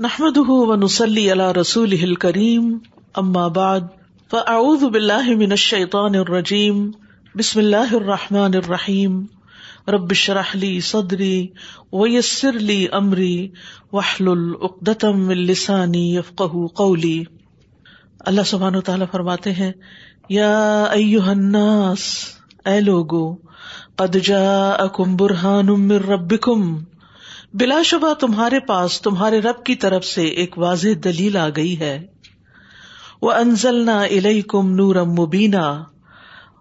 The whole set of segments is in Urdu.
نحمد ونسلی علی رسول کریم اما بعد فاعوذ باللہ من الشیطان الرجیم بسم اللہ الرحمن الرحیم رب شرح لی صدری ویسر لی امری وحلل اقدتم من لسانی یفقہ قولی اللہ سبحانہ وتعالی فرماتے ہیں، یا ایوہ الناس، اے لوگو، قد جاءکم برہان من ربکم بلا شبہ تمہارے پاس تمہارے رب کی طرف سے ایک واضح دلیل آ گئی ہے۔ وہ انزل نہ الہ کم نور مبینہ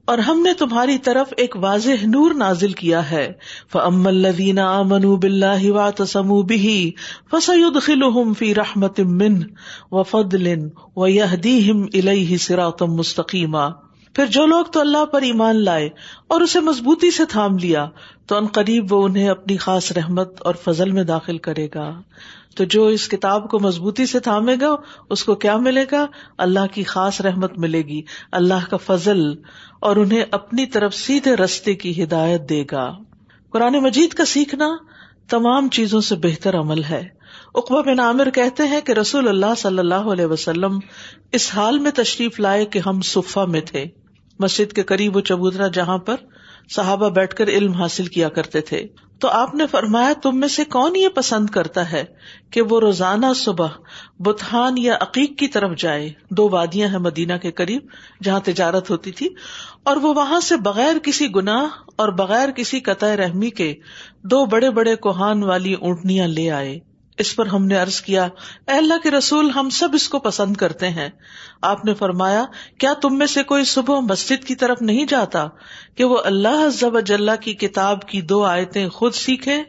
اور ہم نے تمہاری طرف ایک واضح نور نازل کیا ہے۔ فم الدینہ امن بلّہ وا تسم بھی فسد خلحم فی رحمت من و فضل و یہ الہ سراتم مستقیمہ پھر جو لوگ تو اللہ پر ایمان لائے اور اسے مضبوطی سے تھام لیا، تو ان قریب وہ انہیں اپنی خاص رحمت اور فضل میں داخل کرے گا۔ تو جو اس کتاب کو مضبوطی سے تھامے گا، اس کو کیا ملے گا؟ اللہ کی خاص رحمت ملے گی، اللہ کا فضل، اور انہیں اپنی طرف سیدھے رستے کی ہدایت دے گا۔ قرآن مجید کا سیکھنا تمام چیزوں سے بہتر عمل ہے۔ اقبا بن عامر کہتے ہیں کہ رسول اللہ صلی اللہ علیہ وسلم اس حال میں تشریف لائے کہ ہم صفا میں تھے۔ مسجد کے قریب و چبوترا جہاں پر صحابہ بیٹھ کر علم حاصل کیا کرتے تھے۔ تو آپ نے فرمایا، تم میں سے کون یہ پسند کرتا ہے کہ وہ روزانہ صبح بتحان یا عقیق کی طرف جائے؟ دو وادیاں ہیں مدینہ کے قریب جہاں تجارت ہوتی تھی، اور وہ وہاں سے بغیر کسی گناہ اور بغیر کسی قطع رحمی کے دو بڑے بڑے کوہان والی اونٹنیاں لے آئے۔ اس پر ہم نے ارض کیا، اے اللہ کے رسول، ہم سب اس کو پسند کرتے ہیں۔ آپ نے فرمایا، کیا تم میں سے کوئی صبح مسجد کی طرف نہیں جاتا کہ وہ اللہ ضب اجلّہ کی کتاب کی دو آیتیں خود سیکھے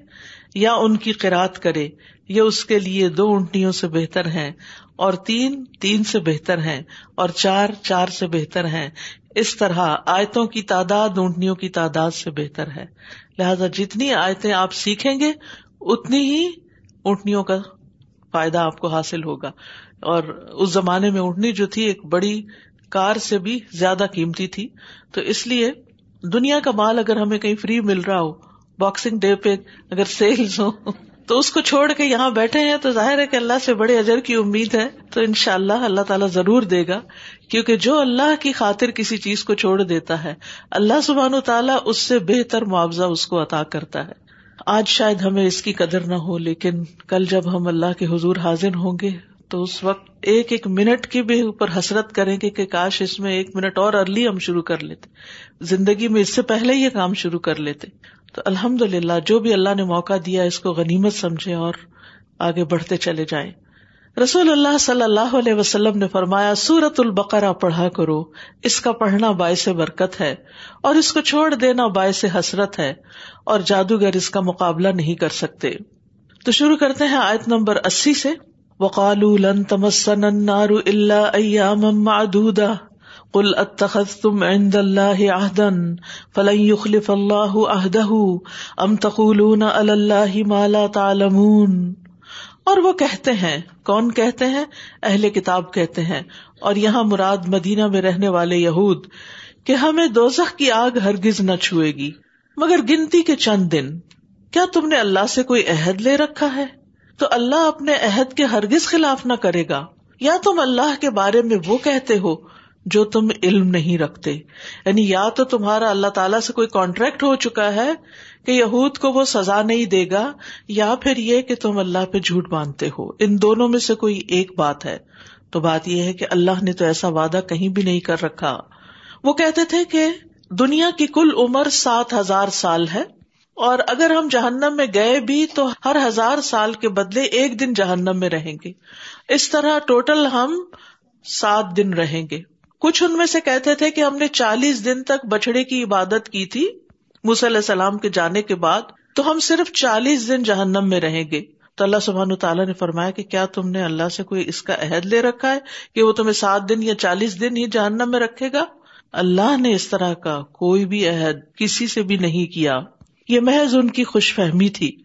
یا ان کی قرآد کرے؟ یہ اس کے لیے دو اونٹنیوں سے بہتر ہیں اور تین تین سے بہتر ہیں اور چار چار سے بہتر ہیں۔ اس طرح آیتوں کی تعداد اونٹنیوں کی تعداد سے بہتر ہے۔ لہذا جتنی آیتیں آپ سیکھیں گے، اتنی ہی اونٹنیوں کا فائدہ آپ کو حاصل ہوگا۔ اور اس زمانے میں اونٹنی جو تھی، ایک بڑی کار سے بھی زیادہ قیمتی تھی۔ تو اس لیے دنیا کا مال اگر ہمیں کہیں فری مل رہا ہو، باکسنگ ڈے پہ اگر سیلز ہو تو اس کو چھوڑ کے یہاں بیٹھے ہیں، تو ظاہر ہے کہ اللہ سے بڑے اجر کی امید ہے۔ تو ان شاء اللہ اللہ تعالیٰ ضرور دے گا، کیونکہ جو اللہ کی خاطر کسی چیز کو چھوڑ دیتا ہے، اللہ سبحان و تعالیٰ اس سے بہتر معاوضہ اس کو عطا کرتا ہے۔ آج شاید ہمیں اس کی قدر نہ ہو، لیکن کل جب ہم اللہ کے حضور حاضر ہوں گے، تو اس وقت ایک ایک منٹ کی بھی اوپر حسرت کریں گے کہ کاش اس میں ایک منٹ اور ارلی ہم شروع کر لیتے۔ زندگی میں اس سے پہلے یہ کام شروع کر لیتے۔ تو الحمد للہ جو بھی اللہ نے موقع دیا، اس کو غنیمت سمجھے اور آگے بڑھتے چلے جائیں۔ رسول اللہ صلی اللہ علیہ وسلم نے فرمایا سورت البقرا پڑھا کرو، اس کا پڑھنا باعث برکت ہے، اور اس کو چھوڑ دینا باعث حسرت ہے، اور جادوگر اس کا مقابلہ نہیں کر سکتے۔ تو شروع کرتے ہیں آیت نمبر اسی سے۔ وقال لن تمسن النار الا ایاما معدودا۔ قل اتخذتم عند الله عهدا فلن يخلف الله عهده۔ ام تقولون على الله ما لا تعلمون۔ اور وہ کہتے ہیں، کون کہتے ہیں؟ اہل کتاب کہتے ہیں۔ اور یہاں مراد مدینہ میں رہنے والے یہود کہ ہمیں دوزخ کی آگ ہرگز نہ چھوئے گی۔ مگر گنتی کے چند دن، کیا تم نے اللہ سے کوئی عہد لے رکھا ہے؟ تو اللہ اپنے عہد کے ہرگز خلاف نہ کرے گا۔ یا تم اللہ کے بارے میں وہ کہتے ہو جو تم علم نہیں رکھتے؟ یعنی یا تو تمہارا اللہ تعالیٰ سے کوئی کانٹریکٹ ہو چکا ہے کہ یہود کو وہ سزا نہیں دے گا یا پھر یہ کہ تم اللہ پہ جھوٹ باندھتے ہو۔ ان دونوں میں سے کوئی ایک بات ہے۔ تو بات یہ ہے کہ اللہ نے تو ایسا وعدہ کہیں بھی نہیں کر رکھا۔ وہ کہتے تھے کہ دنیا کی کل عمر سات ہزار سال ہے اور اگر ہم جہنم میں گئے بھی تو ہر ہزار سال کے بدلے ایک دن جہنم میں رہیں گے۔ اس طرح ٹوٹل ہم سات دن رہیں گے۔ کچھ ان میں سے کہتے تھے کہ ہم نے چالیس دن تک بچڑے کی عبادت کی تھی۔ علیہ السلام کے جانے کے بعد تو ہم صرف چالیس دن جہنم میں رہیں گے۔ تو اللہ سبحان تعالیٰ نے فرمایا کہ کیا تم نے اللہ سے کوئی اس کا عہد لے رکھا ہے کہ وہ تمہیں سات دن یا چالیس دن ہی جہنم میں رکھے گا؟ اللہ نے اس طرح کا کوئی بھی عہد کسی سے بھی نہیں کیا۔ یہ محض ان کی خوش فہمی تھی۔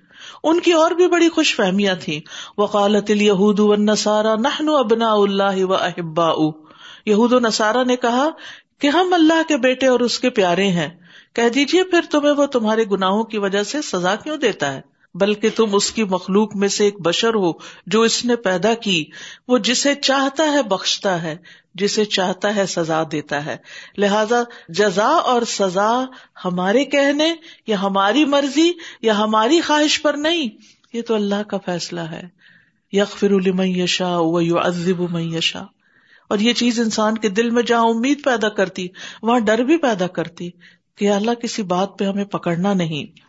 ان کی اور بھی بڑی خوش فہمیاں تھیں۔ وقالت الہود و نسارا نہن ابنا اللہ و احبا یہود و نسارا نے کہا کہ ہم اللہ کے بیٹے اور اس کے پیارے ہیں۔ کہہ دیجیے پھر تمہیں وہ تمہارے گناہوں کی وجہ سے سزا کیوں دیتا ہے؟ بلکہ تم اس کی مخلوق میں سے ایک بشر ہو جو اس نے پیدا کی، وہ جسے چاہتا ہے بخشتا ہے، جسے چاہتا ہے سزا دیتا ہے۔ لہذا جزا اور سزا ہمارے کہنے یا ہماری مرضی یا ہماری خواہش پر نہیں، یہ تو اللہ کا فیصلہ ہے۔ یکفر المن یشا و یو اور یہ چیز انسان کے دل میں جہاں امید پیدا کرتی، وہاں ڈر بھی پیدا کرتی۔ کہ اللہ کسی بات پہ ہمیں پکڑنا نہیں۔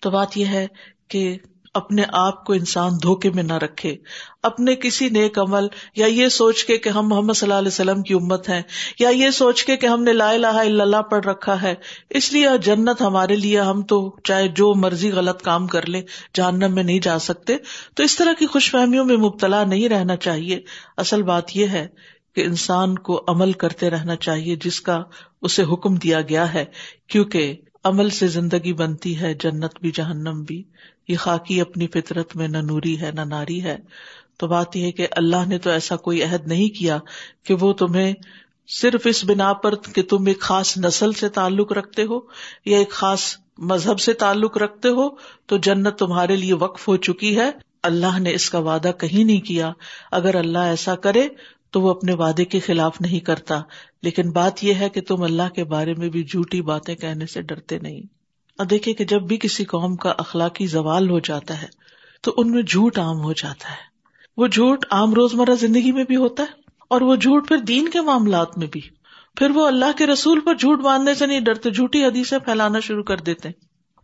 تو بات یہ ہے کہ اپنے آپ کو انسان دھوکے میں نہ رکھے۔ اپنے کسی نیک عمل، یا یہ سوچ کے کہ ہم محمد صلی اللہ علیہ وسلم کی امت ہیں، یا یہ سوچ کے کہ ہم نے لا الہ الا اللہ پڑھ رکھا ہے۔ اس لیے جنت ہمارے لیے ہم تو چاہے جو مرضی غلط کام کر لیں، جہنم میں نہیں جا سکتے۔ تو اس طرح کی خوش فہمیوں میں مبتلا نہیں رہنا چاہیے۔ اصل بات یہ ہے کہ انسان کو عمل کرتے رہنا چاہیے جس کا اسے حکم دیا گیا ہے، کیونکہ عمل سے زندگی بنتی ہے، جنت بھی، جہنم بھی۔ یہ خاکی اپنی فطرت میں نہ نوری ہے، نہ ناری ہے۔ تو بات یہ ہے کہ اللہ نے تو ایسا کوئی عہد نہیں کیا کہ وہ تمہیں صرف اس بنا پر کہ تم ایک خاص نسل سے تعلق رکھتے ہو یا ایک خاص مذہب سے تعلق رکھتے ہو، تو جنت تمہارے لیے وقف ہو چکی ہے۔ اللہ نے اس کا وعدہ کہیں نہیں کیا۔ اگر اللہ ایسا کرے تو وہ اپنے وعدے کے خلاف نہیں کرتا۔ لیکن بات یہ ہے کہ تم اللہ کے بارے میں بھی جھوٹی باتیں کہنے سے ڈرتے نہیں۔ اور دیکھے کہ جب بھی کسی قوم کا اخلاقی زوال ہو جاتا ہے، تو ان میں جھوٹ عام ہو جاتا ہے۔ وہ جھوٹ عام روزمرہ زندگی میں بھی ہوتا ہے اور وہ جھوٹ پھر دین کے معاملات میں بھی۔ پھر وہ اللہ کے رسول پر جھوٹ باندھنے سے نہیں ڈرتے، جھوٹی حدیثیں پھیلانا شروع کر دیتے۔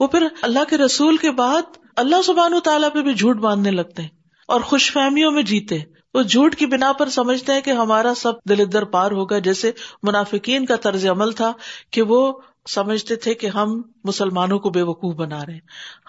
وہ پھر اللہ کے رسول کے بعد اللہ سبحان تعالیٰ پہ بھی جھوٹ باندھنے لگتے ہیں اور خوش فہمیوں میں جیتے۔ وہ جھوٹ کی بنا پر سمجھتے ہیں کہ ہمارا سب دل پار ہوگا، جیسے منافقین کا طرز عمل تھا کہ وہ سمجھتے تھے کہ ہم مسلمانوں کو بے وقوف بنا رہے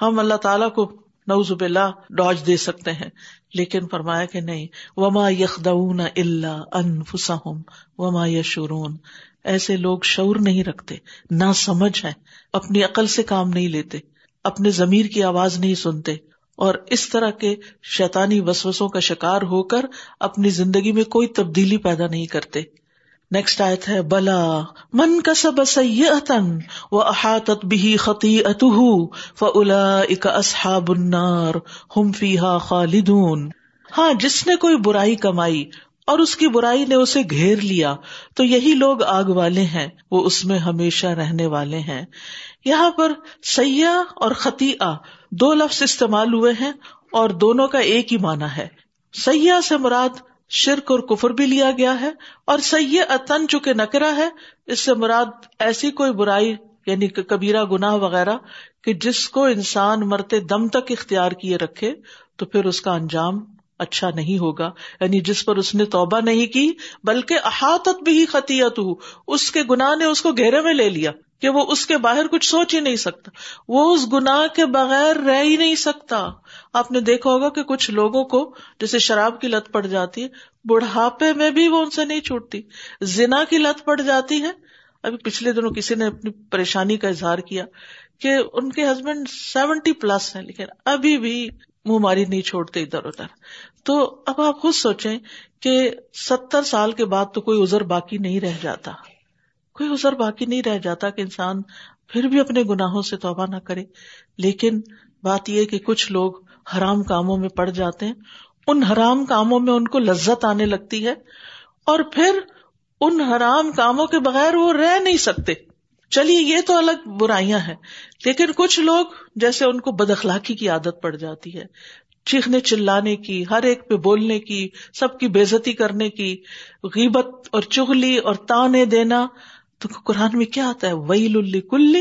ہم اللہ تعالیٰ کو نوز اللہ ڈاج دے سکتے ہیں، لیکن فرمایا کہ نہیں۔ وما یخدون اللہ انفسہم وما یشورون ایسے لوگ شعور نہیں رکھتے، نہ سمجھ ہے اپنی عقل سے کام نہیں لیتے، اپنے ضمیر کی آواز نہیں سنتے۔ اور اس طرح کے شیطانی وسوسوں کا شکار ہو کر اپنی زندگی میں کوئی تبدیلی پیدا نہیں کرتے۔ نیکسٹ آیت ہے، بلا من کا سب و احاطت بھی خطی فلا اک اصحاب النار ہم فیحا خالدون۔ ہاں جس نے کوئی برائی کمائی اور اس کی برائی نے اسے گھیر لیا۔ تو یہی لوگ آگ والے ہیں، وہ اس میں ہمیشہ رہنے والے ہیں۔ یہاں پر سیاح اور خطی دو لفظ استعمال ہوئے ہیں اور دونوں کا ایک ہی مانا ہے۔ سیاح سے مراد شرک اور کفر بھی لیا گیا ہے اور سیاح اتن چکے نکرا ہے، اس سے مراد ایسی کوئی برائی یعنی کبیرہ گناہ وغیرہ کہ جس کو انسان مرتے دم تک اختیار کیے رکھے تو پھر اس کا انجام اچھا نہیں ہوگا۔ یعنی جس پر اس نے توبہ نہیں کی، بلکہ احاطت بھی خطیت ہو۔ اس کے گناہ نے اس کو گھیرے میں لے لیا کہ وہ اس کے باہر کچھ سوچ ہی نہیں سکتا۔ وہ اس گناہ کے بغیر رہ ہی نہیں سکتا۔ آپ نے دیکھا ہوگا کہ کچھ لوگوں کو جیسے شراب کی لت پڑ جاتی ہے، بڑھاپے میں بھی وہ ان سے نہیں چھوٹتی۔ زنا کی لت پڑ جاتی ہے۔ ابھی پچھلے دنوں کسی نے اپنی پریشانی کا اظہار کیا کہ ان کے ہسبینڈ سیونٹی پلس ہیں، لیکن ابھی بھی منہ ماری نہیں چھوڑتے ادھر ادھر۔ تو اب آپ خود سوچیں کہ ستر سال کے بعد تو کوئی ازر باقی نہیں رہ جاتا۔ کوئی ازر باقی نہیں رہ جاتا کہ انسان پھر بھی اپنے گناہوں سے توبہ نہ کرے۔ لیکن بات یہ کہ کچھ لوگ حرام کاموں میں پڑ جاتے ہیں۔ ان حرام کاموں میں ان کو لذت آنے لگتی ہے اور پھر ان حرام کاموں کے بغیر وہ رہ نہیں سکتے۔ چلیے، یہ تو الگ برائیاں ہیں، لیکن کچھ لوگ جیسے ان کو بد اخلاقی کی عادت پڑ جاتی ہے۔ چیخنے چلانے کی، ہر ایک پہ بولنے کی، سب کی بےزتی کرنے کی، غیبت اور چغلی اور تانے دینا۔ تو قرآن میں کیا آتا ہے؟ ویل کل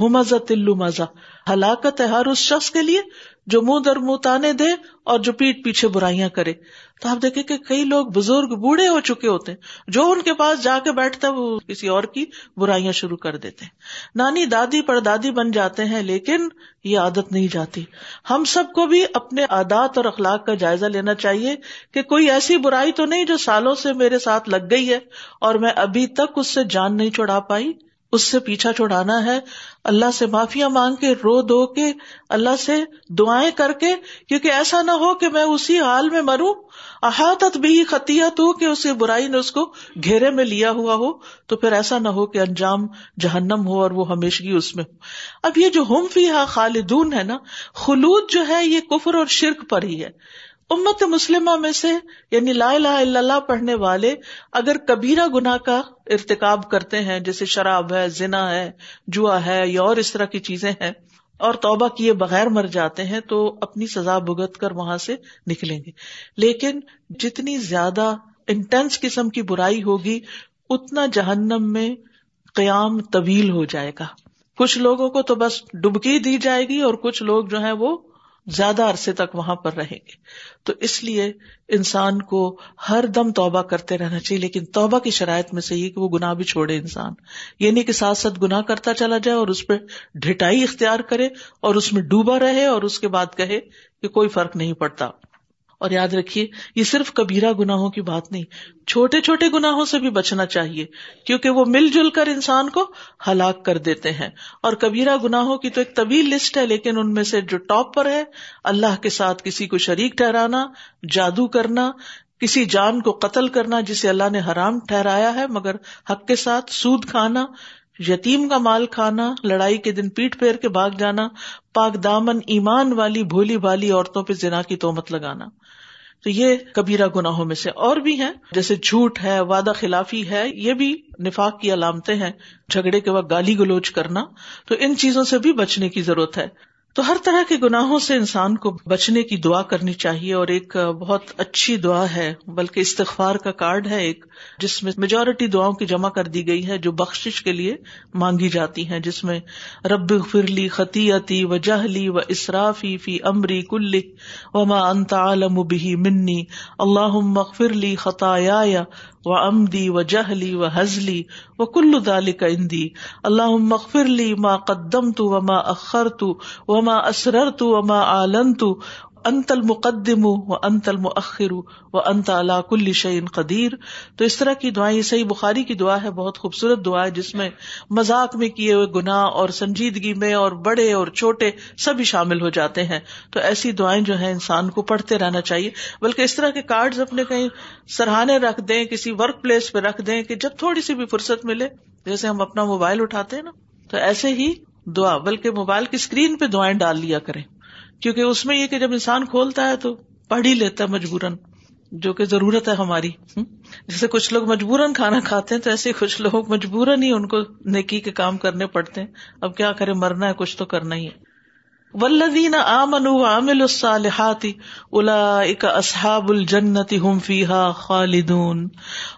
ہومزا تلو مزہ ہلاکت ہے ہر اس شخص کے لیے جو منہ در منہ تانے دے اور جو پیٹ پیچھے برائیاں کرے۔ تو آپ دیکھیں کہ کئی لوگ بزرگ بوڑھے ہو چکے ہوتے ہیں۔ جو ان کے پاس جا کے بیٹھتا ہے، وہ کسی اور کی برائیاں شروع کر دیتے ہیں۔ نانی دادی پر دادی بن جاتے ہیں، لیکن یہ عادت نہیں جاتی۔ ہم سب کو بھی اپنے عادات اور اخلاق کا جائزہ لینا چاہیے کہ کوئی ایسی برائی تو نہیں جو سالوں سے میرے ساتھ لگ گئی ہے اور میں ابھی تک اس سے جان نہیں چھڑا پائی۔ اس سے پیچھا چھڑانا ہے۔ اللہ سے معافیا مانگ کے، رو دو کے، اللہ سے دعائیں کر کے، کیونکہ ایسا نہ ہو کہ میں اسی حال میں مروں۔ احاطت بھی خطیت ہو کہ اسے برائی نے اس کو گھیرے میں لیا ہوا ہو۔ تو پھر ایسا نہ ہو کہ انجام جہنم ہو اور وہ ہمیشگی اس میں ہو۔ اب یہ جو ہم فی خالدون ہے نا، خلود جو ہے یہ کفر اور شرک پر ہی ہے۔ امت مسلمہ میں سے یعنی لا الہ الا اللہ پڑھنے والے اگر کبیرہ گناہ کا ارتکاب کرتے ہیں، جیسے شراب ہے، زنا ہے، جوا ہے یا اور اس طرح کی چیزیں ہیں، اور توبہ کیے بغیر مر جاتے ہیں، تو اپنی سزا بھگت کر وہاں سے نکلیں گے۔ لیکن جتنی زیادہ انٹینس قسم کی برائی ہوگی، اتنا جہنم میں قیام طویل ہو جائے گا۔ کچھ لوگوں کو تو بس ڈبکی دی جائے گی اور کچھ لوگ جو ہیں وہ زیادہ عرصے تک وہاں پر رہیں گے۔ تو اس لیے انسان کو ہر دم توبہ کرتے رہنا چاہیے، لیکن توبہ کی شرائط میں سے یہ کہ وہ گناہ بھی چھوڑے انسان۔ یہ نہیں کہ ساتھ ساتھ گناہ کرتا چلا جائے اور اس پہ ڈھٹائی اختیار کرے اور اس میں ڈوبا رہے اور اس کے بعد کہے کہ کوئی فرق نہیں پڑتا۔ اور یاد رکھیے، یہ صرف کبیرہ گناہوں کی بات نہیں، چھوٹے چھوٹے گناہوں سے بھی بچنا چاہیے، کیونکہ وہ مل جل کر انسان کو ہلاک کر دیتے ہیں۔ اور کبیرہ گناہوں کی تو ایک طویل لسٹ ہے، لیکن ان میں سے جو ٹاپ پر ہے، اللہ کے ساتھ کسی کو شریک ٹھہرانا، جادو کرنا، کسی جان کو قتل کرنا جسے اللہ نے حرام ٹھہرایا ہے، مگر حق کے ساتھ سود کھانا یتیم کا مال کھانا، لڑائی کے دن پیٹ پھیر کے بھاگ جانا، پاک دامن، ایمان والی، بھولی بھالی عورتوں پہ زنا کی تومت لگانا۔ تو یہ کبیرہ گناہوں میں سے اور بھی ہیں۔ جیسے جھوٹ ہے، وعدہ خلافی ہے، یہ بھی نفاق کی علامتیں ہیں۔ جھگڑے کے وقت گالی گلوچ کرنا۔ تو ان چیزوں سے بھی بچنے کی ضرورت ہے۔ تو ہر طرح کے گناہوں سے انسان کو بچنے کی دعا کرنی چاہیے اور ایک بہت اچھی دعا ہے، بلکہ استغفار کا کارڈ ہے ایک، جس میں میجورٹی دعاؤں کی جمع کر دی گئی ہے جو بخش کے لیے مانگی جاتی ہیں، جس میں رب فرلی خطیتی و جہلی و اسرافی فی امری کل وما انت عالم بھی منی اللہ مغفرلی خطایا و امدی و جہلی و حزلی و کلو دال کا اندی اللہ مغفر لی ما قدم تو وما اخر تو وما اسرر تو وما عالن تو انت المقدم و انت المؤخر و انت علا کل شعین قدیر۔ تو اس طرح کی دعائیں، یہ صحیح بخاری کی دعا ہے، بہت خوبصورت دعا ہے، جس میں مذاق میں کیے ہوئے گناہ اور سنجیدگی میں اور بڑے اور چھوٹے سبھی شامل ہو جاتے ہیں۔ تو ایسی دعائیں جو ہے انسان کو پڑھتے رہنا چاہیے۔ بلکہ اس طرح کے کارڈ اپنے کہیں سرہانے رکھ دیں، کسی ورک پلیس پہ رکھ دیں کہ جب تھوڑی سی بھی فرصت ملے، جیسے ہم اپنا موبائل اٹھاتے ہیں نا، تو ایسے ہی دعا، بلکہ موبائل کی اسکرین پہ دعائیں ڈال لیا کریں۔ کیونکہ اس میں یہ کہ جب انسان کھولتا ہے تو پڑھ ہی لیتا ہے مجبوراً، جو کہ ضرورت ہے ہماری جیسے کچھ لوگ مجبوراً کھانا کھاتے ہیں تو ایسے کچھ لوگ مجبوراً ہی ان کو نیکی کے کام کرنے پڑتے ہیں۔ اب کیا کرے مرنا ہے، کچھ تو کرنا ہی ہے۔ ولدین آمن عامل الصالحات اولئک اصحاب الجنت هم فیها خالدون۔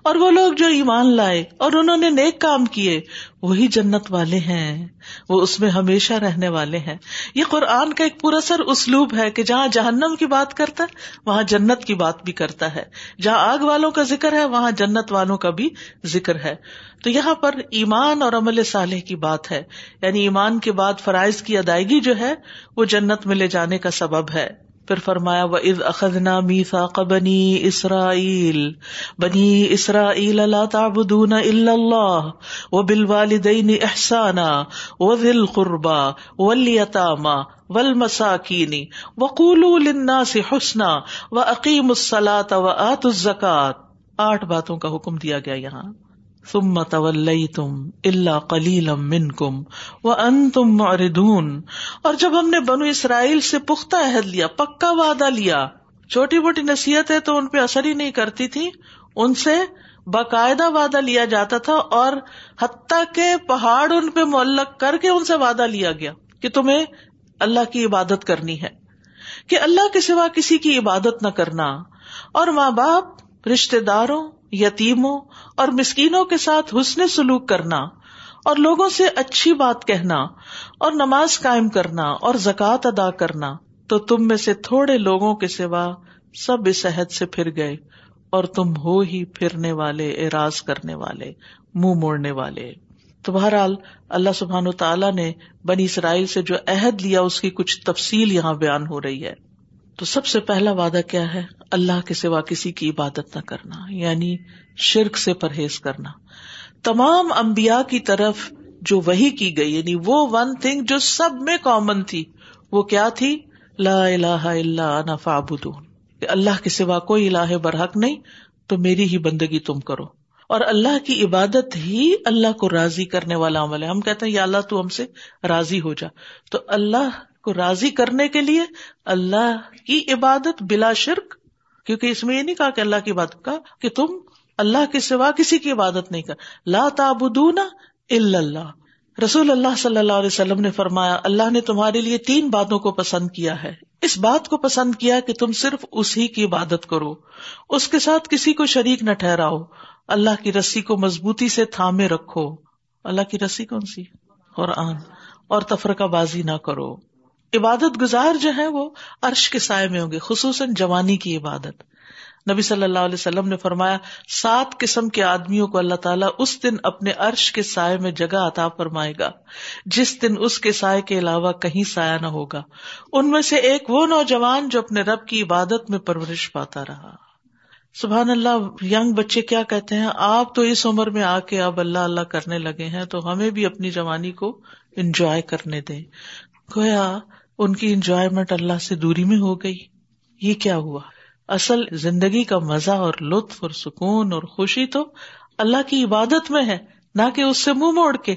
اور وہ لوگ جو ایمان لائے اور انہوں نے نیک کام کیے وہی جنت والے ہیں۔ وہ اس میں ہمیشہ رہنے والے ہیں۔ یہ قرآن کا ایک پورا سر اسلوب ہے کہ جہاں جہنم کی بات کرتا ہے، وہاں جنت کی بات بھی کرتا ہے۔ جہاں آگ والوں کا ذکر ہے، وہاں جنت والوں کا بھی ذکر ہے۔ تو یہاں پر ایمان اور عمل صالح کی بات ہے۔ یعنی ایمان کے بعد فرائض کی ادائیگی جو ہے، وہ جنت میں لے جانے کا سبب ہے۔ پھر فرمایا و از اخذنا میثاق بنی اسرائیل بنی اسرائیل لا تعبدون الا اللہ و بالوالدین احسانا و ذی القربا والیتاما والمساکین وقولوا للناس حسنا واقیموا الصلاة وآتوا الزکاة آٹھ باتوں کا حکم دیا گیا یہاں۔ تم تم اللہ کلیلم من کم و ان تم اور جب ہم نے بنو اسرائیل سے پختہ عہد لیا، پکا وعدہ لیا، چھوٹی موٹی نصیحت ہے تو ان پہ اثر ہی نہیں کرتی تھی ان سے باقاعدہ وعدہ لیا جاتا تھا اور حتیٰ کے پہاڑ ان پہ معلق کر کے ان سے وعدہ لیا گیا کہ تمہیں اللہ کی عبادت کرنی ہے، کہ اللہ کے سوا کسی کی عبادت نہ کرنا۔ اور ماں باپ رشتے داروں یتیموں اور مسکینوں کے ساتھ حسن سلوک کرنا اور لوگوں سے اچھی بات کہنا اور نماز قائم کرنا اور زکوٰۃ ادا کرنا تو تم میں سے تھوڑے لوگوں کے سوا سب اس عہد سے پھر گئے اور تم ہو ہی پھرنے والے اراض کرنے والے، منہ مو موڑنے والے۔ تو بہرحال اللہ سبحان تعالیٰ نے بنی اسرائیل سے جو عہد لیا، اس کی کچھ تفصیل یہاں بیان ہو رہی ہے۔ تو سب سے پہلا وعدہ کیا ہے؟ اللہ کے سوا کسی کی عبادت نہ کرنا یعنی شرک سے پرہیز کرنا۔ تمام امبیا کی طرف جو وہی کی گئی یعنی وہ ون تھنگ جو سب میں کامن تھی، وہ کیا تھی؟ لا الہ الا انا فعبدون کہ اللہ کے سوا کوئی الہ برحق نہیں، تو میری ہی بندگی تم کرو۔ اور اللہ کی عبادت ہی اللہ کو راضی کرنے والا عمل ہے۔ ہم کہتے ہیں، یا اللہ تو ہم سے راضی ہو جا۔ تو اللہ کو راضی کرنے کے لیے اللہ کی عبادت بلا شرک کیونکہ اس میں یہ نہیں کہا کہ اللہ کی عبادت کا کہ تم اللہ کے سوا کسی کی عبادت نہیں کر لا تعبدون الا اللہ۔ رسول اللہ صلی اللہ علیہ وسلم نے فرمایا، اللہ نے تمہارے لیے تین باتوں کو پسند کیا ہے۔ اس بات کو پسند کیا کہ تم صرف اسی کی عبادت کرو۔ اس کے ساتھ کسی کو شریک نہ ٹھہراؤ۔ اللہ کی رسی کو مضبوطی سے تھامے رکھو۔ اللہ کی رسی کون سی؟ قرآن۔ اور تفرقہ بازی نہ کرو۔ عبادت گزار جو ہے وہ عرش کے سائے میں ہوں گے، خصوصاً جوانی کی عبادت۔ نبی صلی اللہ علیہ وسلم نے فرمایا، سات قسم کے آدمیوں کو اللہ تعالیٰ اس دن اپنے عرش کے سائے میں جگہ عطا فرمائے گا۔ جس دن اس کے سائے کے علاوہ کہیں سایہ نہ ہوگا۔ ان میں سے ایک وہ نوجوان جو اپنے رب کی عبادت میں پرورش پاتا رہا۔ سبحان اللہ یگ بچے کیا کہتے ہیں؟ آپ تو اس عمر میں آ کے اب اللہ اللہ کرنے لگے ہیں، تو ہمیں بھی اپنی جوانی کو انجوائے کرنے دیں۔ گویا ان کی انجوائےمنٹ اللہ سے دوری میں ہو گئی۔ یہ کیا ہوا؟ اصل زندگی کا مزہ اور لطف اور سکون اور خوشی تو اللہ کی عبادت میں ہے، نہ کہ اس سے منہ موڑ کے۔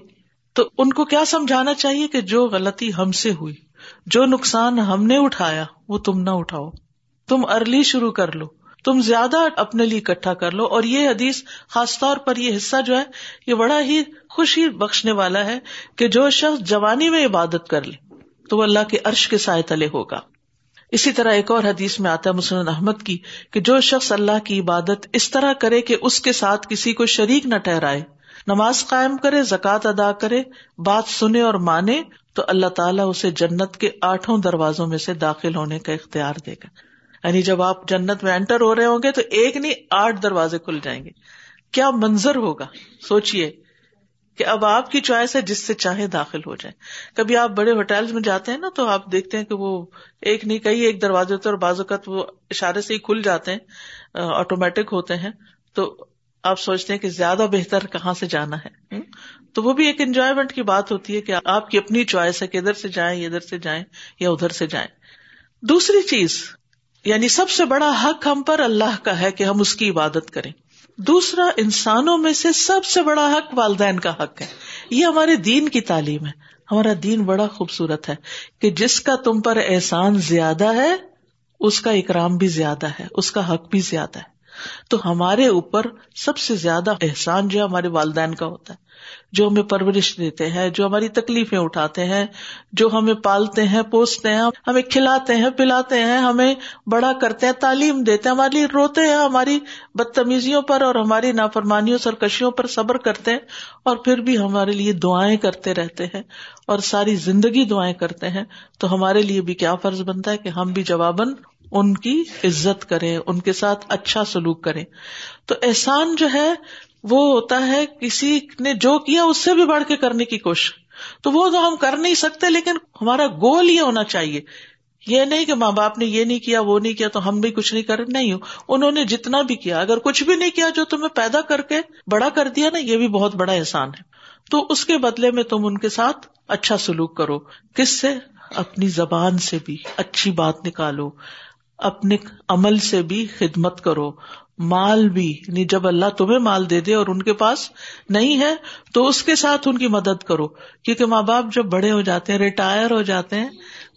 تو ان کو کیا سمجھانا چاہیے کہ جو غلطی ہم سے ہوئی، جو نقصان ہم نے اٹھایا، وہ تم نہ اٹھاؤ۔ تم ارلی شروع کر لو، تم زیادہ اپنے لیے اکٹھا کر لو۔ اور یہ حدیث خاص طور پر یہ حصہ جو ہے، یہ بڑا ہی خوشی بخشنے والا ہے کہ جو شخص جوانی میں عبادت کر لے۔ تو وہ اللہ کے عرش کے سائے تلے ہوگا۔ اسی طرح ایک اور حدیث میں آتا ہے مسلم احمد کی کہ جو شخص اللہ کی عبادت اس طرح کرے کہ اس کے ساتھ کسی کو شریک نہ ٹہرائے نماز قائم کرے، زکوٰۃ ادا کرے، بات سنے اور مانے، تو اللہ تعالیٰ اسے جنت کے آٹھوں دروازوں میں سے داخل ہونے کا اختیار دے گا۔ یعنی جب آپ جنت میں انٹر ہو رہے ہوں گے تو ایک نہیں، آٹھ دروازے کھل جائیں گے۔ کیا منظر ہوگا؟ سوچیے کہ اب آپ کی چوائس ہے جس سے چاہے داخل ہو جائے کبھی آپ بڑے ہوٹل میں جاتے ہیں نا تو آپ دیکھتے ہیں کہ وہ ایک نہیں کئی ایک دروازے ہوتے اور بعض اوقات وہ اشارے سے ہی کھل جاتے ہیں آٹومیٹک ہوتے ہیں۔ تو آپ سوچتے ہیں کہ زیادہ بہتر کہاں سے جانا ہے۔ تو وہ بھی ایک انجوائےمنٹ کی بات ہوتی ہے کہ آپ کی اپنی چوائس ہے کہ ادھر سے جائیں، ادھر سے جائیں یا ادھر سے جائیں۔ دوسری چیز یعنی سب سے بڑا حق ہم پر اللہ کا ہے کہ ہم اس کی عبادت کریں۔ دوسرا انسانوں میں سے سب سے بڑا حق والدین کا حق ہے۔ یہ ہمارے دین کی تعلیم ہے۔ ہمارا دین بڑا خوبصورت ہے کہ جس کا تم پر احسان زیادہ ہے، اس کا اکرام بھی زیادہ ہے، اس کا حق بھی زیادہ ہے۔ تو ہمارے اوپر سب سے زیادہ احسان جو ہمارے والدین کا ہوتا ہے، جو ہمیں پرورش دیتے ہیں، جو ہماری تکلیفیں اٹھاتے ہیں، جو ہمیں پالتے ہیں، پوستے ہیں، ہمیں کھلاتے ہیں، پلاتے ہیں، ہمیں بڑا کرتے ہیں، تعلیم دیتے ہیں ہماری روتے ہیں، ہماری بدتمیزیوں پر اور ہماری نافرمانیوں، سرکشیوں پر صبر کرتے ہیں اور پھر بھی ہمارے لیے دعائیں کرتے رہتے ہیں اور ساری زندگی دعائیں کرتے ہیں، تو ہمارے لیے بھی کیا فرض بنتا ہے کہ ہم بھی جواباً ان کی عزت کریں، ان کے ساتھ اچھا سلوک کریں۔ تو احسان جو ہے، وہ ہوتا ہے کسی نے جو کیا، اس سے بھی بڑھ کے کرنے کی کوشش۔ تو وہ تو ہم کر نہیں سکتے، لیکن ہمارا گول یہ ہونا چاہیے۔ یہ نہیں کہ ماں باپ نے یہ نہیں کیا، وہ نہیں کیا، تو ہم بھی کچھ نہیں کر نہیں ہوں انہوں نے جتنا بھی کیا، اگر کچھ بھی نہیں کیا جو تمہیں پیدا کر کے بڑا کر دیا نا، یہ بھی بہت بڑا احسان ہے۔ تو اس کے بدلے میں تم ان کے ساتھ اچھا سلوک کرو۔ کس سے؟ اپنی زبان سے بھی اچھی بات نکالو۔ اپنے عمل سے بھی خدمت کرو۔ مال بھی یعنی جب اللہ تمہیں مال دے دے اور ان کے پاس نہیں ہے، تو اس کے ساتھ ان کی مدد کرو۔ کیونکہ ماں باپ جب بڑے ہو جاتے ہیں، ریٹائر ہو جاتے ہیں،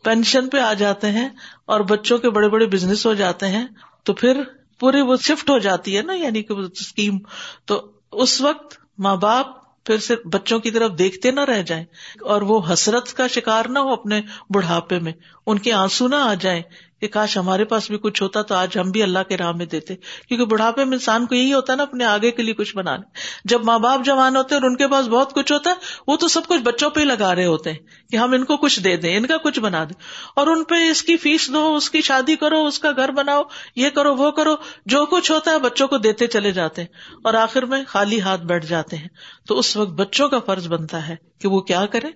پینشن پہ آ جاتے ہیں اور بچوں کے بڑے بڑے بزنس ہو جاتے ہیں، تو پھر پوری وہ شفٹ ہو جاتی ہے نا یعنی کہ اسکیم تو اس وقت ماں باپ پھر صرف بچوں کی طرف دیکھتے نہ رہ جائیں اور وہ حسرت کا شکار نہ ہو اپنے بڑھاپے میں۔ ان کے آنسو نہ آ جائیں۔ کہ کاش ہمارے پاس بھی کچھ ہوتا تو آج ہم بھی اللہ کے راہ میں دیتے۔ کیونکہ بڑھاپے میں انسان کو یہی ہوتا ہے نا اپنے آگے کے لیے کچھ بنانے۔ جب ماں باپ جوان ہوتے ہیں اور ان کے پاس بہت کچھ ہوتا ہے، وہ تو سب کچھ بچوں پہ ہی لگا رہے ہوتے ہیں کہ ہم ان کو کچھ دے دیں، ان کا کچھ بنا دیں۔ اور ان پہ اس کی فیس دو، اس کی شادی کرو، اس کا گھر بناؤ، یہ کرو، وہ کرو، جو کچھ ہوتا ہے بچوں کو دیتے چلے جاتے ہیں۔ اور آخر میں خالی ہاتھ بیٹھ جاتے ہیں۔ تو اس وقت بچوں کا فرض بنتا ہے کہ وہ کیا کرے؟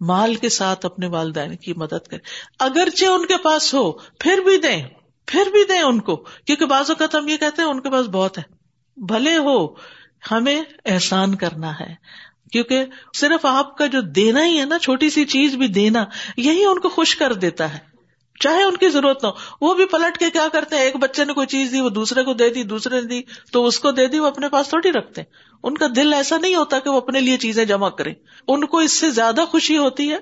مال کے ساتھ اپنے والدین کی مدد کرے۔ اگرچہ ان کے پاس ہو، پھر بھی دیں، پھر بھی دیں ان کو، کیونکہ بعض اوقات ہم یہ کہتے ہیں، ان کے پاس بہت ہے۔ بھلے ہو، ہمیں احسان کرنا ہے۔ کیونکہ صرف آپ کا جو دینا ہی ہے نا، چھوٹی سی چیز بھی دینا، یہی ان کو خوش کر دیتا ہے۔ چاہے ان کی ضرورت نہ ہو۔ وہ بھی پلٹ کے کیا کرتے ہیں؟ ایک بچے نے کوئی چیز دی، وہ دوسرے کو دے دی، دوسرے نے دی، تو اس کو دے دی، وہ اپنے پاس تھوڑی رکھتے ہیں۔ ان کا دل ایسا نہیں ہوتا کہ وہ اپنے لیے چیزیں جمع کریں۔ ان کو اس سے زیادہ خوشی ہوتی ہے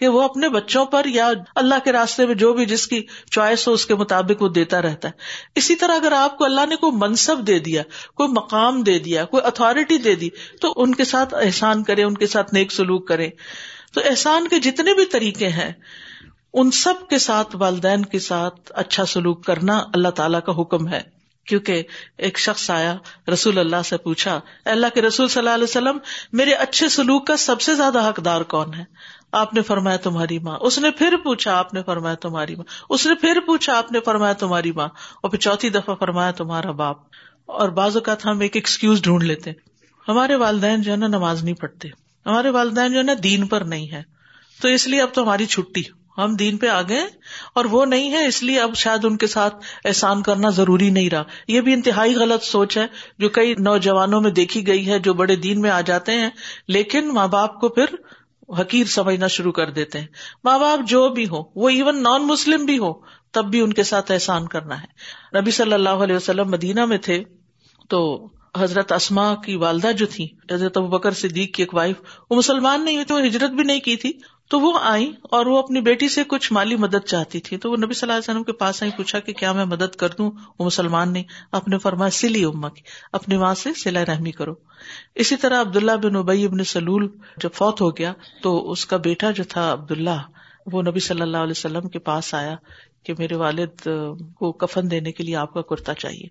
کہ وہ اپنے بچوں پر یا اللہ کے راستے میں جو بھی جس کی چوائس ہو، اس کے مطابق وہ دیتا رہتا ہے۔ اسی طرح اگر آپ کو اللہ نے کوئی منصب دے دیا، کوئی مقام دے دیا، کوئی اتارٹی دے دی، تو ان کے ساتھ احسان کرے ان کے ساتھ نیک سلوک کرے تو احسان کے جتنے بھی طریقے ہیں ان سب کے ساتھ والدین کے ساتھ اچھا سلوک کرنا اللہ تعالیٰ کا حکم ہے۔ کیونکہ ایک شخص آیا، رسول اللہ سے پوچھا اللہ کے رسول صلی اللہ علیہ وسلم، میرے اچھے سلوک کا سب سے زیادہ حقدار کون ہے؟ آپ نے فرمایا تمہاری ماں۔ اس نے پھر پوچھا، آپ نے فرمایا تمہاری ماں۔ اس نے پھر پوچھا، آپ نے فرمایا تمہاری ماں۔ اور پھر چوتھی دفعہ فرمایا تمہارا باپ۔ اور بعض اوقات ہم ایک ایکسکیوز ڈھونڈ لیتے ہمارے والدین جو ہے نا، نماز نہیں پڑھتے۔ ہمارے والدین جو ہے نا، دین پر نہیں ہے تو اس لیے اب تو ہماری چھٹی۔ ہم دین پہ آ گئے اور وہ نہیں ہے، اس لیے اب شاید ان کے ساتھ احسان کرنا ضروری نہیں رہا۔ یہ بھی انتہائی غلط سوچ ہے جو کئی نوجوانوں میں دیکھی گئی ہے جو بڑے دین میں آ جاتے ہیں، لیکن ماں باپ کو پھر حقیر سمجھنا شروع کر دیتے ہیں۔ ماں باپ جو بھی ہو، وہ ایون نان مسلم بھی ہو، تب بھی ان کے ساتھ احسان کرنا ہے۔ نبی صلی اللہ علیہ وسلم مدینہ میں تھے تو حضرت اسما کی والدہ جو تھی حضرت ابو بکر صدیق کی ایک وائف وہ مسلمان نہیں ہوئی تو ہجرت بھی نہیں کی تھی۔ تو وہ آئی اور وہ اپنی بیٹی سے کچھ مالی مدد چاہتی تھی تو وہ نبی صلی اللہ علیہ وسلم کے پاس آئی پوچھا کہ کیا میں مدد کر دوں؟ وہ مسلمان نہیں۔ آپ نے فرمایا، سلی اما کی اپنی ماں سے سلا رحمی کرو۔ اسی طرح عبداللہ بن ابئی ابن سلول جب فوت ہو گیا تو اس کا بیٹا جو تھا عبداللہ، وہ نبی صلی اللہ علیہ وسلم کے پاس آیا کہ میرے والد کو کفن دینے کے لیے آپ کا کرتا چاہیے۔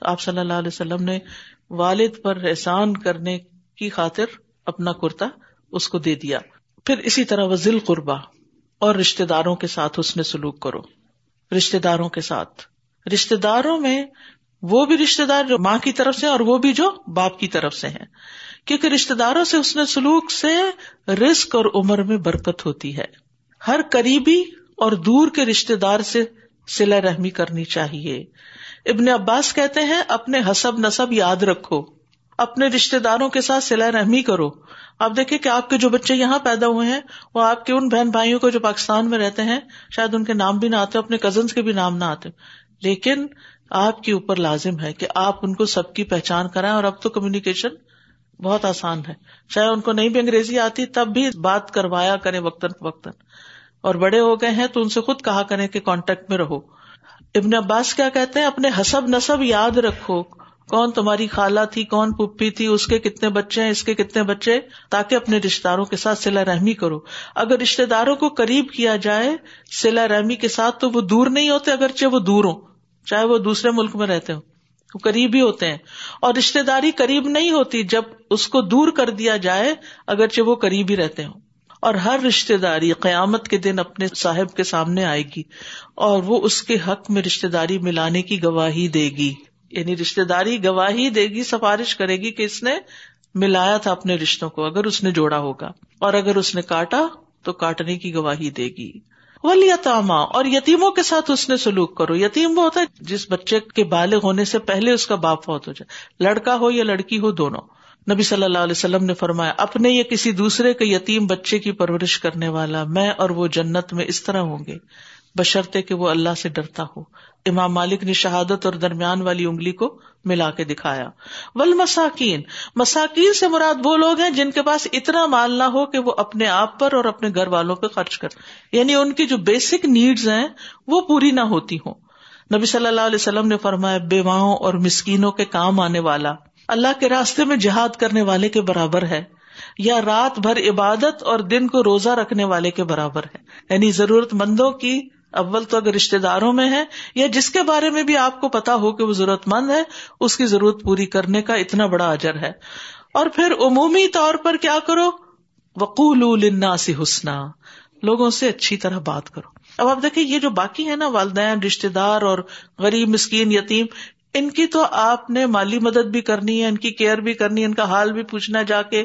آپ صلی اللہ علیہ وسلم نے والد پر احسان کرنے کی خاطر اپنا کرتا اس کو دے دیا۔ پھر اسی طرح وہ ذیل قربا اور رشتے داروں کے ساتھ اس نے سلوک کرو۔ رشتے داروں کے ساتھ۔ رشتے داروں میں وہ بھی رشتے دار جو ماں کی طرف سے اور وہ بھی جو باپ کی طرف سے ہیں۔ کیونکہ رشتے داروں سے اس نے سلوک سے رسک اور عمر میں برکت ہوتی ہے۔ ہر قریبی اور دور کے رشتے دار سے سلا رحمی کرنی چاہیے۔ ابن عباس کہتے ہیں، اپنے حسب نصب یاد رکھو۔ اپنے رشتے داروں کے ساتھ سلا رحمی کرو۔ آپ دیکھیں کہ آپ کے جو بچے یہاں پیدا ہوئے ہیں، وہ آپ کے ان بہن بھائیوں کو جو پاکستان میں رہتے ہیں، شاید ان کے نام بھی نہ آتے، اپنے کزنس کے بھی نام نہ آتے۔ لیکن آپ کے اوپر لازم ہے کہ آپ ان کو سب کی پہچان کرائیں اور اب تو کمیونیکیشن بہت آسان ہے۔ چاہے ان کو نہیں بھی انگریزی آتی، تب بھی بات کروایا کرے وقتاً فوقتاً۔ اور بڑے ہو گئے ہیں تو ان سے خود کہا کریں کہ کانٹیکٹ میں رہو۔ ابن عباس کیا کہتے ہیں؟ اپنے حسب نصب یاد رکھو۔ کون تمہاری خالہ تھی، کون پپی تھی، اس کے کتنے بچے ہیں، اس کے کتنے بچے، تاکہ اپنے رشتے داروں کے ساتھ سلا رحمی کرو۔ اگر رشتے داروں کو قریب کیا جائے سلا رحمی کے ساتھ، تو وہ دور نہیں ہوتے، اگرچہ وہ دور ہو چاہے وہ دوسرے ملک میں رہتے ہو وہ قریب ہی ہوتے ہیں۔ اور رشتے داری قریب نہیں ہوتی جب اس کو دور کر دیا جائے، اگرچہ وہ قریب ہی رہتے ہوں۔ اور ہر رشتے داری قیامت کے دن اپنے صاحب کے سامنے آئے گی، اور وہ اس کے حق میں رشتے داری ملانے کی گواہی دے گی۔ یعنی رشتے داری گواہی دے گی، سفارش کرے گی کہ اس نے ملایا تھا اپنے رشتوں کو، اگر اس نے جوڑا ہوگا۔ اور اگر اس نے کاٹا تو کاٹنے کی گواہی دے گی۔ ولی اور یتیموں کے ساتھ اس نے سلوک کرو۔ یتیم وہ ہوتا ہے جس بچے کے بالغ ہونے سے پہلے اس کا باپ فوت ہو جائے۔ لڑکا ہو یا لڑکی ہو، دونوں۔ نبی صلی اللہ علیہ وسلم نے فرمایا، اپنے یا کسی دوسرے کے یتیم بچے کی پرورش کرنے والا میں اور وہ جنت میں اس طرح ہوں گے۔ بشرطے کہ وہ اللہ سے ڈرتا ہو۔ امام مالک نے شہادت اور درمیان والی انگلی کو ملا کے دکھایا۔ ول مساکین مساکین سے مراد وہ لوگ ہیں جن کے پاس اتنا مال نہ ہو کہ وہ اپنے آپ پر اور اپنے گھر والوں پہ خرچ کر یعنی ان کی جو بیسک نیڈز ہیں، وہ پوری نہ ہوتی ہوں۔ نبی صلی اللہ علیہ وسلم نے فرمایا بیواؤں اور مسکینوں کے کام آنے والا۔ اللہ کے راستے میں جہاد کرنے والے کے برابر ہے۔ یا رات بھر عبادت اور دن کو روزہ رکھنے والے کے برابر ہے۔ یعنی ضرورت مندوں کی اول تو اگر رشتے داروں میں ہے یا جس کے بارے میں بھی آپ کو پتا ہو کہ وہ ضرورت مند ہے، اس کی ضرورت پوری کرنے کا اتنا بڑا اجر ہے۔ اور پھر عمومی طور پر کیا کرو؟ وقول سے حسنا۔ لوگوں سے اچھی طرح بات کرو۔ اب آپ دیکھیں، یہ جو باقی ہے نا، والدین رشتے دار اور غریب، مسکین، یتیم، ان کی تو آپ نے مالی مدد بھی کرنی ہے، ان کی کیئر بھی کرنی ہے، ان کا حال بھی پوچھنا جا کے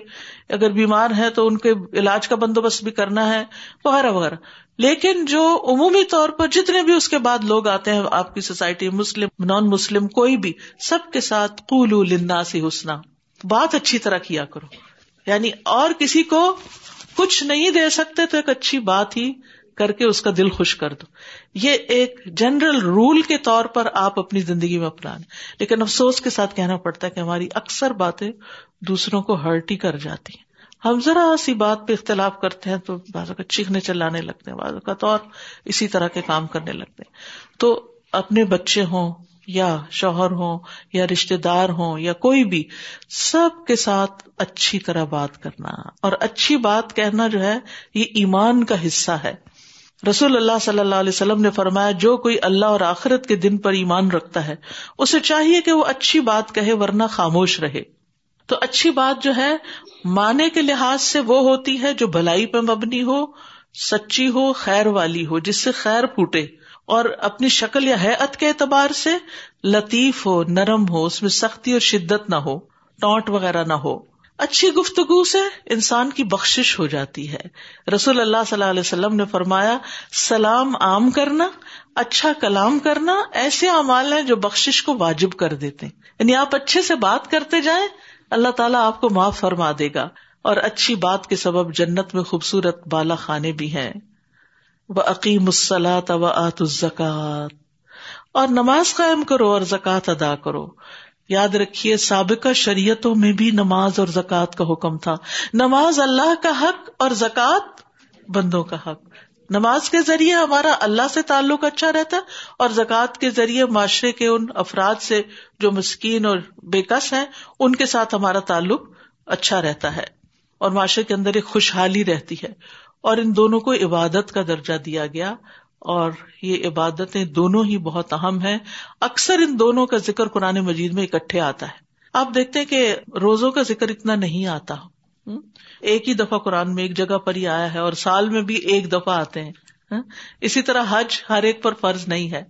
اگر بیمار ہے تو ان کے علاج کا بندوبست بھی کرنا ہے، وغیرہ وغیرہ۔ لیکن جو عمومی طور پر جتنے بھی اس کے بعد لوگ آتے ہیں، آپ کی سوسائٹی مسلم، نان مسلم، کوئی بھی، سب کے ساتھ قول لنا سی حسنا۔ بات اچھی طرح کیا کرو۔ یعنی اور کسی کو کچھ نہیں دے سکتے تو ایک اچھی بات ہی کر کے اس کا دل خوش کر دو۔ یہ ایک جنرل رول کے طور پر آپ اپنی زندگی میں اپنا لیکن افسوس کے ساتھ کہنا پڑتا ہے کہ ہماری اکثر باتیں دوسروں کو ہرٹ ہی کر جاتی ہیں۔ ہم ذرا سی بات پہ اختلاف کرتے ہیں تو بعض اوقات چیخنے چلانے لگتے ہیں، بعض اوقات اور اسی طرح کے کام کرنے لگتے ہیں۔ تو اپنے بچے ہوں یا شوہر ہوں یا رشتے دار ہوں یا کوئی بھی، سب کے ساتھ اچھی طرح بات کرنا اور اچھی بات کہنا جو ہے، یہ ایمان کا حصہ ہے۔ رسول اللہ صلی اللہ علیہ وسلم نے فرمایا، جو کوئی اللہ اور آخرت کے دن پر ایمان رکھتا ہے، اسے چاہیے کہ وہ اچھی بات کہے ورنہ خاموش رہے۔ تو اچھی بات جو ہے معنی کے لحاظ سے وہ ہوتی ہے جو بھلائی پہ مبنی ہو، سچی ہو، خیر والی ہو، جس سے خیر پھوٹے۔ اور اپنی شکل یا حیت کے اعتبار سے لطیف ہو، نرم ہو، اس میں سختی اور شدت نہ ہو ٹونٹ وغیرہ نہ ہو۔ اچھی گفتگو سے انسان کی بخش ہو جاتی ہے۔ رسول اللہ صلی اللہ علیہ وسلم نے فرمایا، سلام عام کرنا اچھا کلام کرنا ایسے اعمال ہیں جو بخش کو واجب کر دیتے یعنی آپ اچھے سے بات کرتے جائیں اللہ تعالیٰ آپ کو معاف فرما دے گا اور اچھی بات کے سبب جنت میں خوبصورت بالا خانے بھی ہیں۔ وہ عقیم السلاط و آت الزکات اور نماز قائم کرو اور زکوٰۃ ادا کرو۔ یاد رکھیے، سابقہ شریعتوں میں بھی نماز اور زکوٰۃ کا حکم تھا۔ نماز اللہ کا حق اور زکوٰۃ بندوں کا حق۔ نماز کے ذریعے ہمارا اللہ سے تعلق اچھا رہتا ہے اور زکوٰۃ کے ذریعے معاشرے کے ان افراد سے جو مسکین اور بےکس ہیں، ان کے ساتھ ہمارا تعلق اچھا رہتا ہے اور معاشرے کے اندر ایک خوشحالی رہتی ہے۔ اور ان دونوں کو عبادت کا درجہ دیا گیا اور یہ عبادتیں دونوں ہی بہت اہم ہیں۔ اکثر ان دونوں کا ذکر قرآن مجید میں اکٹھے آتا ہے۔ آپ دیکھتے ہیں کہ روزوں کا ذکر اتنا نہیں آتا۔ ایک ہی دفعہ قرآن میں ایک جگہ پر ہی آیا ہے اور سال میں بھی ایک دفعہ آتے ہیں اسی طرح حج ہر ایک پر فرض نہیں ہے۔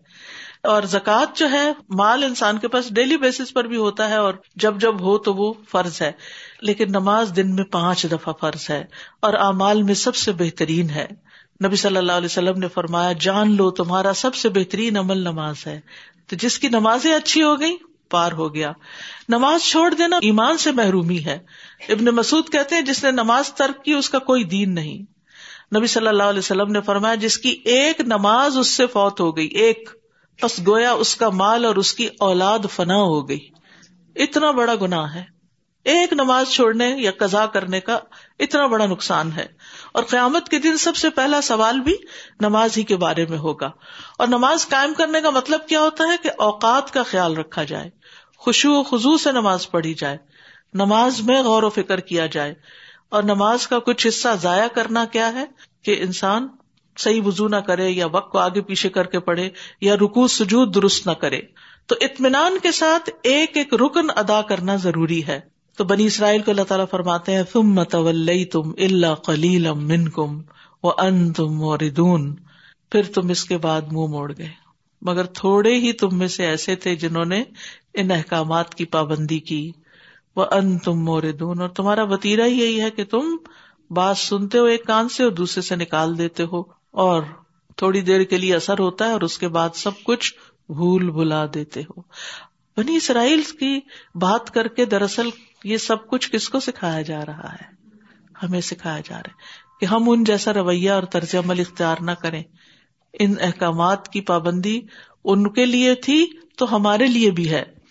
اور زکوٰۃ جو ہے، مال انسان کے پاس ڈیلی بیسس پر بھی ہوتا ہے اور جب جب ہو تو وہ فرض ہے۔ لیکن نماز دن میں پانچ دفعہ فرض ہے اور اعمال میں سب سے بہترین ہے۔ نبی صلی اللہ علیہ وسلم نے فرمایا، جان لو تمہارا سب سے بہترین عمل نماز ہے۔ تو جس کی نمازیں اچھی ہو گئی پار ہو گیا۔ نماز چھوڑ دینا ایمان سے محرومی ہے۔ ابن مسعود کہتے ہیں جس نے نماز ترک کی اس کا کوئی دین نہیں۔ نبی صلی اللہ علیہ وسلم نے فرمایا جس کی ایک نماز اس سے فوت ہو گئی، ایک، بس گویا اس کا مال اور اس کی اولاد فنا ہو گئی۔ اتنا بڑا گناہ ہے۔ ایک نماز چھوڑنے یا قزا کرنے کا اتنا بڑا نقصان ہے۔ اور قیامت کے دن سب سے پہلا سوال بھی نماز ہی کے بارے میں ہوگا۔ اور نماز قائم کرنے کا مطلب کیا ہوتا ہے؟ کہ اوقات کا خیال رکھا جائے۔ خوشو و خزو سے نماز پڑھی جائے، نماز میں غور و فکر کیا جائے، اور نماز کا کچھ حصہ ضائع کرنا کیا ہے کہ انسان صحیح وزو نہ کرے یا وقت کو آگے پیچھے کر کے پڑھے یا رکو سجود درست نہ کرے۔ تو اطمینان کے ساتھ ایک ایک رکن ادا کرنا ضروری ہے۔ تو بنی اسرائیل کو اللہ تعالیٰ فرماتے ہیں تم متول تم اللہ کلیل من کم و ان تم موردون پھر تم اس کے بعد منہ موڑ گئے۔ مگر تھوڑے ہی تم میں سے ایسے تھے جنہوں نے ان احکامات کی پابندی کی۔ وہ ان تم موردون اور تمہارا وتیرا ہی یہی ہے کہ تم بات سنتے ہو ایک کان سے اور دوسرے سے نکال دیتے ہو۔ اور تھوڑی دیر کے لیے اثر ہوتا ہے اور اس کے بعد سب کچھ بھول بھلا دیتے ہو۔ بنی اسرائیل کی بات کر کے دراصل یہ سب کچھ کس کو سکھایا جا رہا ہے؟ ہمیں سکھایا جا رہا ہے کہ ہم ان جیسا رویہ اور طرز عمل اختیار نہ کریں۔ ان احکامات کی پابندی ان کے لیے تھی تو ہمارے لیے بھی ہے۔